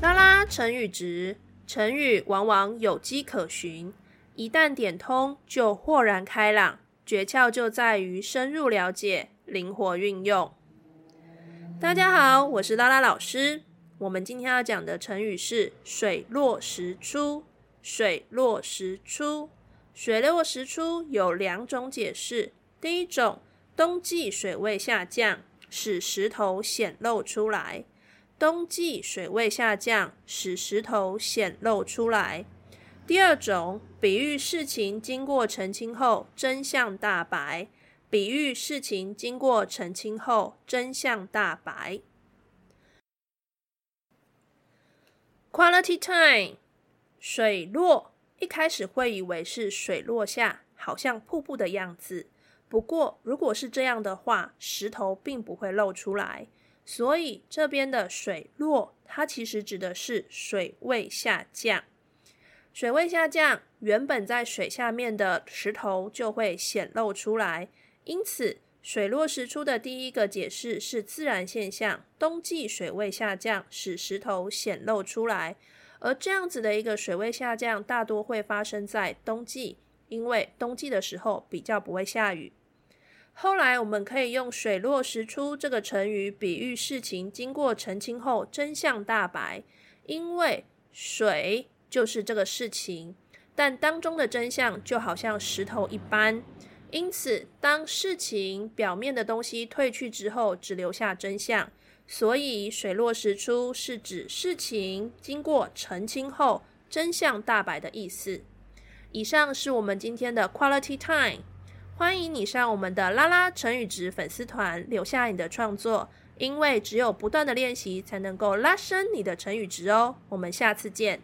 拉拉成语质，成语往往有迹可循，一旦点通就豁然开朗。诀窍就在于深入了解，灵活运用。大家好，我是拉拉老师。我们今天要讲的成语是“水落石出”。水落石出，水落石出有两种解释。第一种，冬季水位下降，使石头显露出来。冬季水位下降，使石头显露出来。第二种，比喻事情经过澄清后，真相大白。比喻事情经过澄清后，真相大白。Quality time，水落，一开始会以为是水落下，好像瀑布的样子。不过，如果是这样的话，石头并不会露出来。所以这边的水落，它其实指的是水位下降。水位下降，原本在水下面的石头就会显露出来。因此，水落石出的第一个解释是自然现象，冬季水位下降使石头显露出来。而这样子的一个水位下降，大多会发生在冬季，因为冬季的时候比较不会下雨。后来我们可以用“水落石出”这个成语比喻事情经过澄清后真相大白，因为水。就是这个事情，但当中的真相就好像石头一般。因此，当事情表面的东西褪去之后，只留下真相。所以，水落石出是指事情经过澄清后，真相大白的意思。以上是我们今天的 Quality Time，欢迎你上我们的拉拉成语值粉丝团留下你的创作，因为只有不断的练习，才能够拉升你的成语值哦。我们下次见。